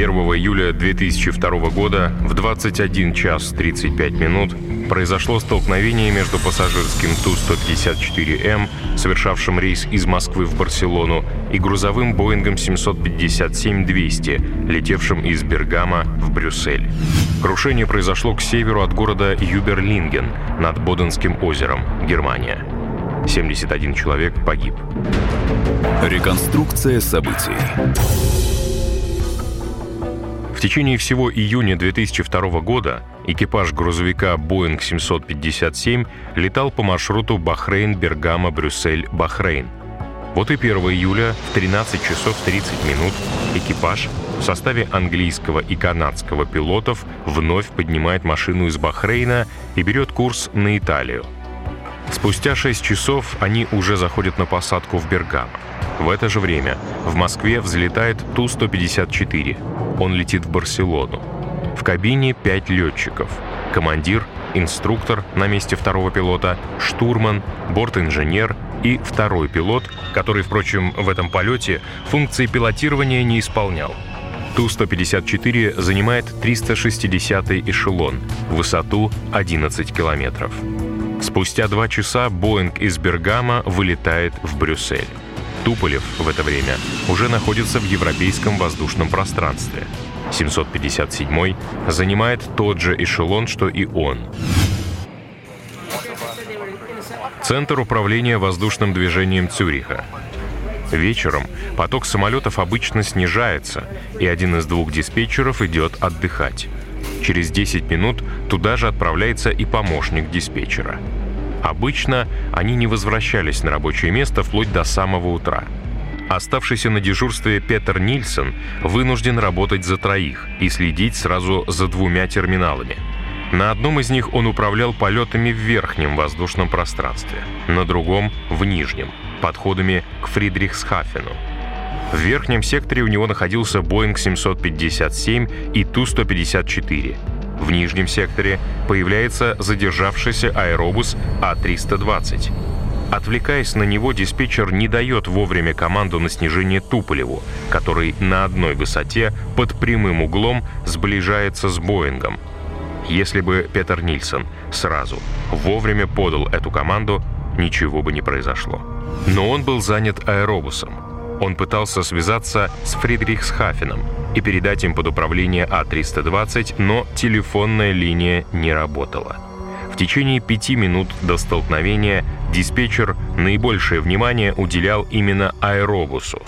1 июля 2002 года в 21 час 35 минут произошло столкновение между пассажирским Ту-154М, совершавшим рейс из Москвы в Барселону, и грузовым Боингом 757-200, летевшим из Бергама в Брюссель. Крушение произошло к северу от города Юберлинген над Боденским озером, Германия. 71 человек погиб. Реконструкция событий. В течение всего июня 2002 года экипаж грузовика Boeing 757 летал по маршруту Бахрейн-Бергама-Брюссель-Бахрейн. Вот и 1 июля в 13 часов 30 минут экипаж в составе английского и канадского пилотов вновь поднимает машину из Бахрейна и берет курс на Италию. Спустя 6 часов они уже заходят на посадку в Бергамо. В это же время в Москве взлетает Ту-154. Он летит в Барселону. В кабине пять летчиков. Командир, инструктор на месте второго пилота, штурман, борт-инженер и второй пилот, который, впрочем, в этом полете функции пилотирования не исполнял. Ту-154 занимает 360-й эшелон, высоту 11 километров. Спустя два часа Боинг из Бергама вылетает в Брюссель. Туполев в это время уже находится в европейском воздушном пространстве. 757 занимает тот же эшелон, что и он. Центр управления воздушным движением Цюриха. Вечером поток самолетов обычно снижается, и один из двух диспетчеров идет отдыхать. Через 10 минут туда же отправляется и помощник диспетчера – Обычно они не возвращались на рабочее место вплоть до самого утра. Оставшийся на дежурстве Петер Нильсон вынужден работать за троих и следить сразу за двумя терминалами. На одном из них он управлял полетами в верхнем воздушном пространстве, на другом — в нижнем, подходами к Фридрихсхафену. В верхнем секторе у него находился Boeing 757 и Ту-154, в нижнем секторе появляется задержавшийся аэробус А-320. Отвлекаясь на него, диспетчер не дает вовремя команду на снижение Туполеву, который на одной высоте под прямым углом сближается с Боингом. Если бы Петер Нильсон сразу вовремя подал эту команду, ничего бы не произошло. Но он был занят аэробусом. Он пытался связаться с Фридрихсхафеном, и передать им под управление А-320, но телефонная линия не работала. В течение пяти минут до столкновения диспетчер наибольшее внимание уделял именно аэробусу.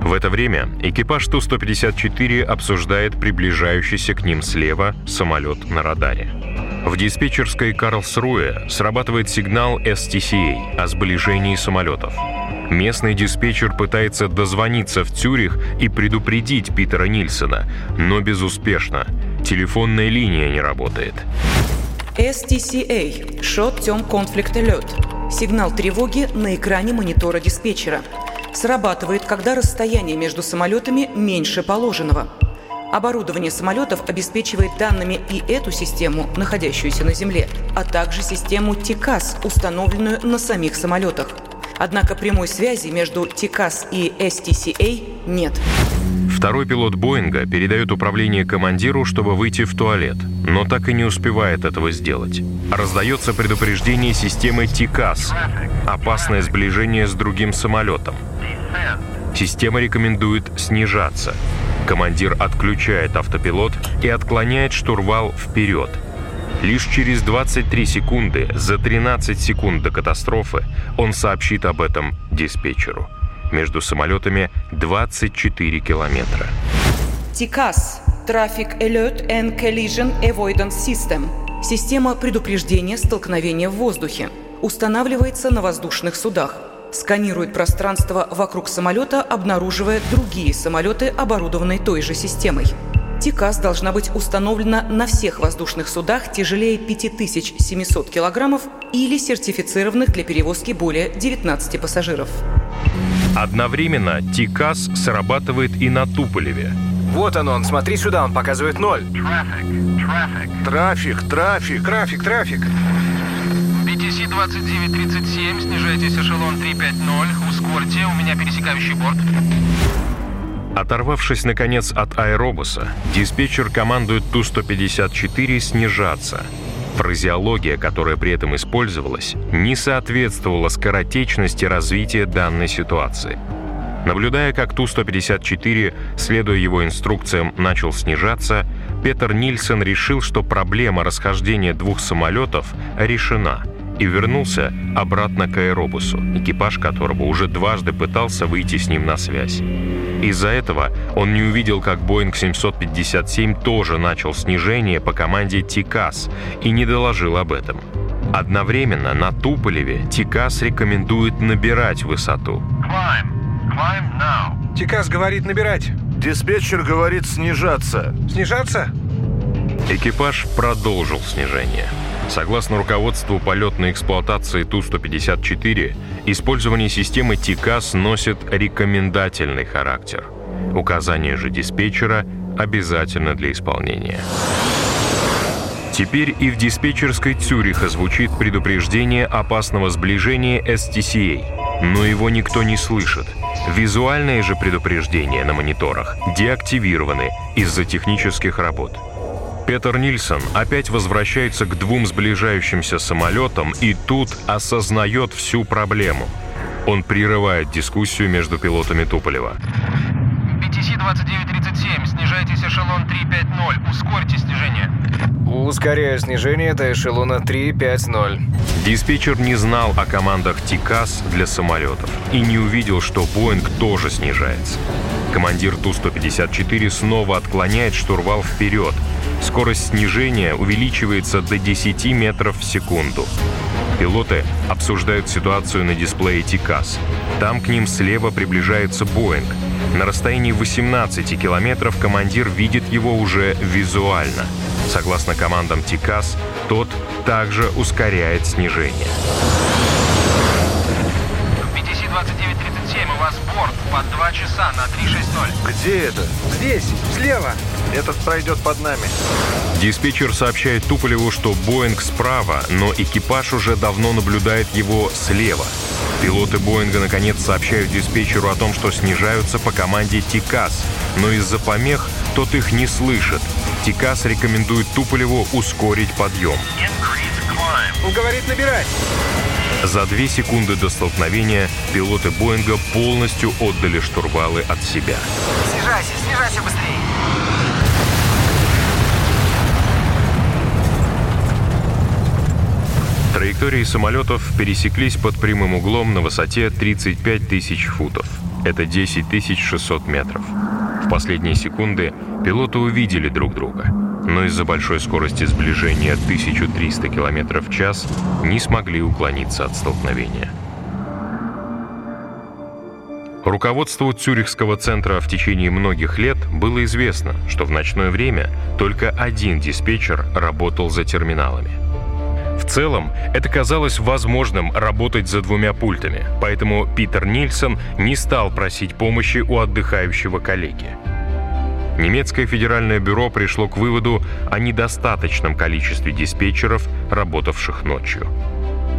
В это время экипаж Ту-154 обсуждает приближающийся к ним слева самолет на радаре. В диспетчерской Карлсруэ срабатывает сигнал STCA о сближении самолетов – Местный диспетчер пытается дозвониться в Цюрих и предупредить Питера Нильсона, но безуспешно. Телефонная линия не работает. STCA – Short Term Conflict Alert. Сигнал тревоги на экране монитора диспетчера. Срабатывает, когда расстояние между самолетами меньше положенного. Оборудование самолетов обеспечивает данными и эту систему, находящуюся на Земле, а также систему TICAS, установленную на самих самолетах. Однако прямой связи между ТИКАС и STCA нет. Второй пилот Боинга передает управление командиру, чтобы выйти в туалет, но так и не успевает этого сделать. Раздается предупреждение системы ТИКАС. Опасное сближение с другим самолетом. Система рекомендует снижаться. Командир отключает автопилот и отклоняет штурвал вперед – Лишь через 23 секунды, за 13 секунд до катастрофы, он сообщит об этом диспетчеру. Между самолетами 24 километра. ТИКАС – Traffic Alert and Collision Avoidance System – система предупреждения столкновения в воздухе. Устанавливается на воздушных судах. Сканирует пространство вокруг самолета, обнаруживая другие самолеты, оборудованные той же системой. ТИКАС должна быть установлена на всех воздушных судах тяжелее 5700 килограммов или сертифицированных для перевозки более 19 пассажиров. Одновременно ТИКАС срабатывает и на Туполеве. Вот он он, смотри сюда, он показывает ноль. Трафик, трафик. Трафик, трафик. BTC 2937, снижайтесь эшелон 350, ускорьте, у меня пересекающий борт. Оторвавшись, наконец, от аэробуса, диспетчер командует Ту-154 снижаться. Фразеология, которая при этом использовалась, не соответствовала скоротечности развития данной ситуации. Наблюдая, как Ту-154, следуя его инструкциям, начал снижаться, Петер Нильсон решил, что проблема расхождения двух самолетов решена и вернулся обратно к аэробусу, экипаж которого уже дважды пытался выйти с ним на связь. Из-за этого он не увидел, как Боинг 757 тоже начал снижение по команде ТИКАС и не доложил об этом. Одновременно на Туполеве ТИКАС рекомендует набирать высоту. ТИКАС говорит набирать. Диспетчер говорит снижаться. Снижаться? Экипаж продолжил снижение. Согласно руководству полетной эксплуатации Ту-154, использование системы ТИКАС носит рекомендательный характер. Указание же диспетчера обязательно для исполнения. Теперь и в диспетчерской Цюриха звучит предупреждение опасного сближения STCA, но его никто не слышит. Визуальные же предупреждения на мониторах деактивированы из-за технических работ. Петер Нильсон опять возвращается к двум сближающимся самолетам и тут осознает всю проблему. Он прерывает дискуссию между пилотами Туполева. BTC 2937, снижайтесь эшелон 350, ускорьте снижение. Ускоряю снижение до эшелона 350. Диспетчер не знал о командах ТИКАС для самолетов и не увидел, что Боинг тоже снижается. Командир Ту-154 снова отклоняет штурвал вперед скорость снижения увеличивается до 10 метров в секунду. Пилоты обсуждают ситуацию на дисплее ТИКАС. Там к ним слева приближается «Боинг». На расстоянии 18 километров командир видит его уже визуально. Согласно командам ТИКАС, тот также ускоряет снижение разборд под 2 часа на 360. Где это? Здесь, слева. Этот пройдет под нами. Диспетчер сообщает Туполеву, что Боинг справа, но экипаж уже давно наблюдает его слева. Пилоты Боинга наконец сообщают диспетчеру о том, что снижаются по команде «Тикас», но из-за помех тот их не слышит. «Тикас» рекомендует Туполеву ускорить подъем. Говорит, набирать. За две секунды до столкновения пилоты Боинга полностью отдали штурвалы от себя. Снижайся, снижайся быстрее. Траектории самолетов пересеклись под прямым углом на высоте 35 тысяч футов. Это 10 600 метров. В последние секунды пилоты увидели друг друга, но из-за большой скорости сближения 1300 км в час не смогли уклониться от столкновения. Руководству Цюрихского центра в течение многих лет было известно, что в ночное время только один диспетчер работал за терминалами. В целом, это казалось возможным работать за двумя пультами, поэтому Питер Нильсон не стал просить помощи у отдыхающего коллеги. Немецкое федеральное бюро пришло к выводу о недостаточном количестве диспетчеров, работавших ночью.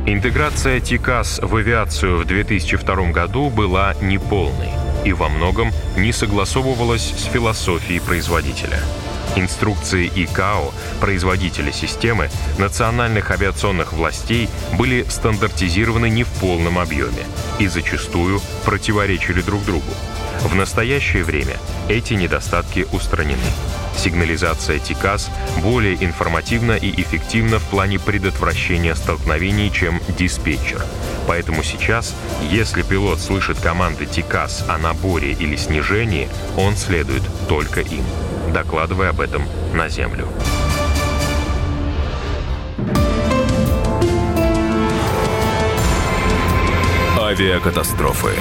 Интеграция ТИКАС в авиацию в 2002 году была неполной и во многом не согласовывалась с философией производителя. Инструкции ИКАО, производителя системы, национальных авиационных властей были стандартизированы не в полном объеме и зачастую противоречили друг другу. В настоящее время эти недостатки устранены. Сигнализация ТИКАС более информативна и эффективна в плане предотвращения столкновений, чем диспетчер. Поэтому сейчас, если пилот слышит команды ТИКАС о наборе или снижении, он следует только им, докладывая об этом на землю. Авиакатастрофы.